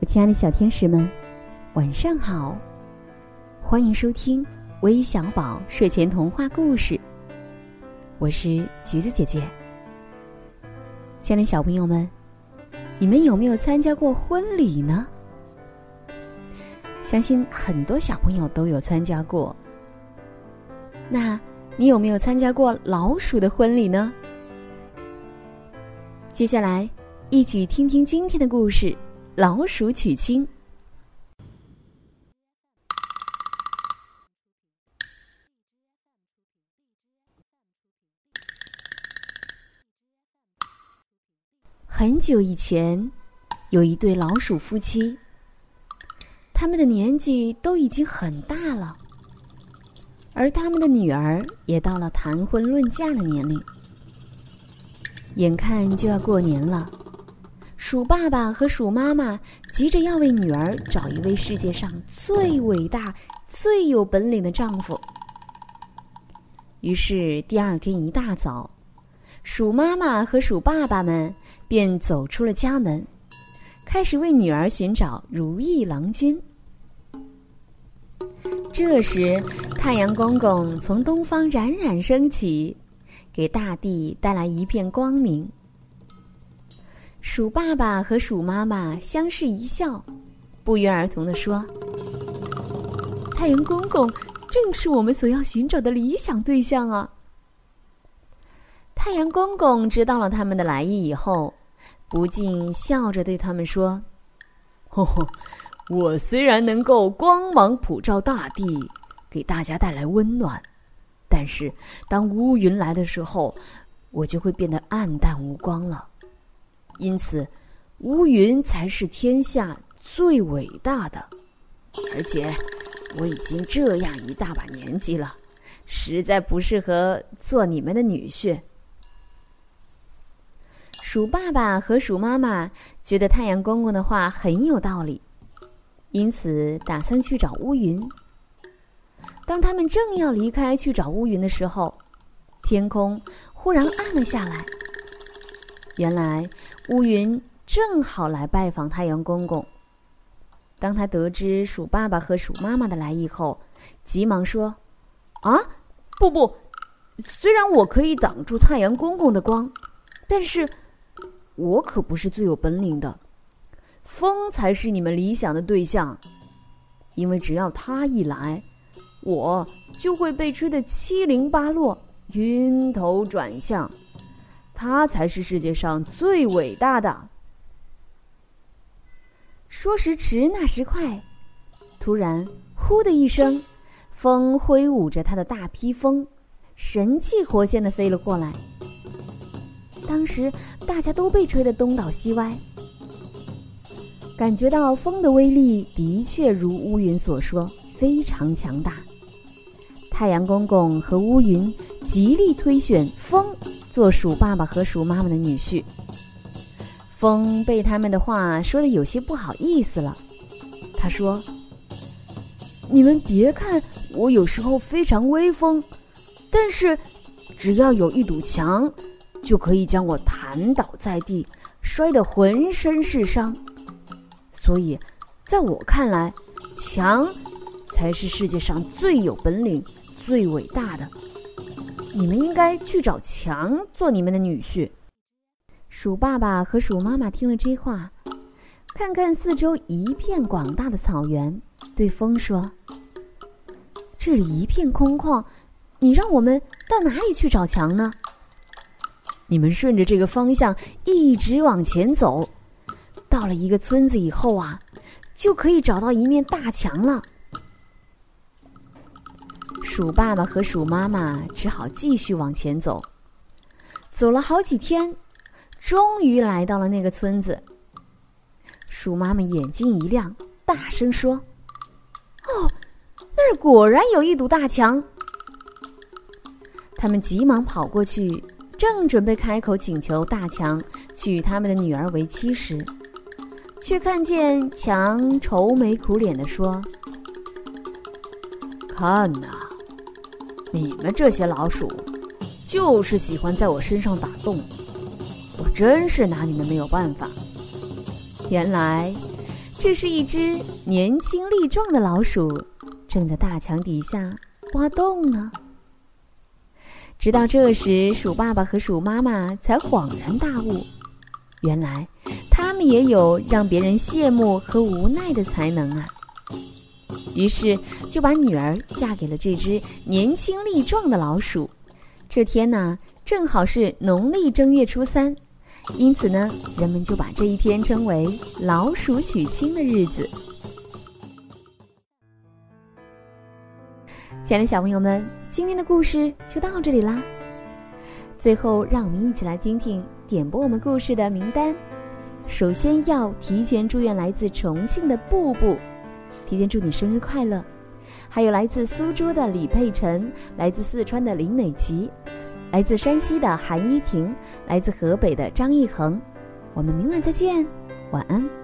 我亲爱的小天使们，晚上好！欢迎收听微小宝睡前童话故事。我是橘子姐姐。亲爱的小朋友们，你们有没有参加过婚礼呢？相信很多小朋友都有参加过。那你有没有参加过老鼠的婚礼呢？接下来，一起听听今天的故事。老鼠娶亲。很久以前，有一对老鼠夫妻，他们的年纪都已经很大了，而他们的女儿也到了谈婚论嫁的年龄。眼看就要过年了。鼠爸爸和鼠妈妈急着要为女儿找一位世界上最伟大、最有本领的丈夫。于是第二天一大早，鼠妈妈和鼠爸爸们便走出了家门，开始为女儿寻找如意郎君。这时，太阳公公从东方冉冉升起，给大地带来一片光明。鼠爸爸和鼠妈妈相视一笑，不约而同地说：“太阳公公正是我们所要寻找的理想对象啊！”太阳公公知道了他们的来意以后，不禁笑着对他们说：“吼吼，我虽然能够光芒普照大地，给大家带来温暖，但是当乌云来的时候，我就会变得暗淡无光了。”因此，乌云才是天下最伟大的。而且，我已经这样一大把年纪了，实在不适合做你们的女婿。鼠爸爸和鼠妈妈觉得太阳公公的话很有道理，因此打算去找乌云。当他们正要离开去找乌云的时候，天空忽然暗了下来。原来乌云正好来拜访太阳公公。当他得知鼠爸爸和鼠妈妈的来意后，急忙说：“啊，不不，虽然我可以挡住太阳公公的光，但是我可不是最有本领的。风才是你们理想的对象，因为只要他一来，我就会被吹得七零八落、晕头转向。”他才是世界上最伟大的。说时迟，那时快，突然“呼”的一声，风挥舞着他的大披风，神气活现的飞了过来。当时大家都被吹得东倒西歪，感觉到风的威力的确如乌云所说，非常强大。太阳公公和乌云极力推选风。做鼠爸爸和鼠妈妈的女婿，风被他们的话说的有些不好意思了。他说：“你们别看我有时候非常威风，但是只要有一堵墙，就可以将我弹倒在地，摔得浑身是伤。所以，在我看来，墙才是世界上最有本领、最伟大的。”你们应该去找强做你们的女婿。鼠爸爸和鼠妈妈听了这话，看看四周一片广大的草原，对风说：“这里一片空旷，你让我们到哪里去找墙呢？”你们顺着这个方向一直往前走，到了一个村子以后啊，就可以找到一面大墙了。鼠爸爸和鼠妈妈只好继续往前走。走了好几天，终于来到了那个村子。鼠妈妈眼睛一亮，大声说：“哦，那儿果然有一堵大墙！”他们急忙跑过去，正准备开口请求大强娶他们的女儿为妻时，却看见强愁眉苦脸的说：“看呐！”你们这些老鼠，就是喜欢在我身上打洞，我真是拿你们没有办法。原来，这是一只年轻力壮的老鼠，正在大墙底下挖洞呢。直到这时，鼠爸爸和鼠妈妈才恍然大悟，原来他们也有让别人羡慕和无奈的才能啊。于是就把女儿嫁给了这只年轻力壮的老鼠。这天呢，正好是农历正月初三。因此呢，人们就把这一天称为“老鼠娶亲”的日子。亲爱的小朋友们，今天的故事就到这里啦。最后，让我们一起来听听点播我们故事的名单。首先要提前祝愿来自重庆的布布，提前祝你生日快乐。还有来自苏州的李佩晨，来自四川的林美琪。来自山西的韩依婷，来自河北的张艺恒，我们明晚再见，晚安。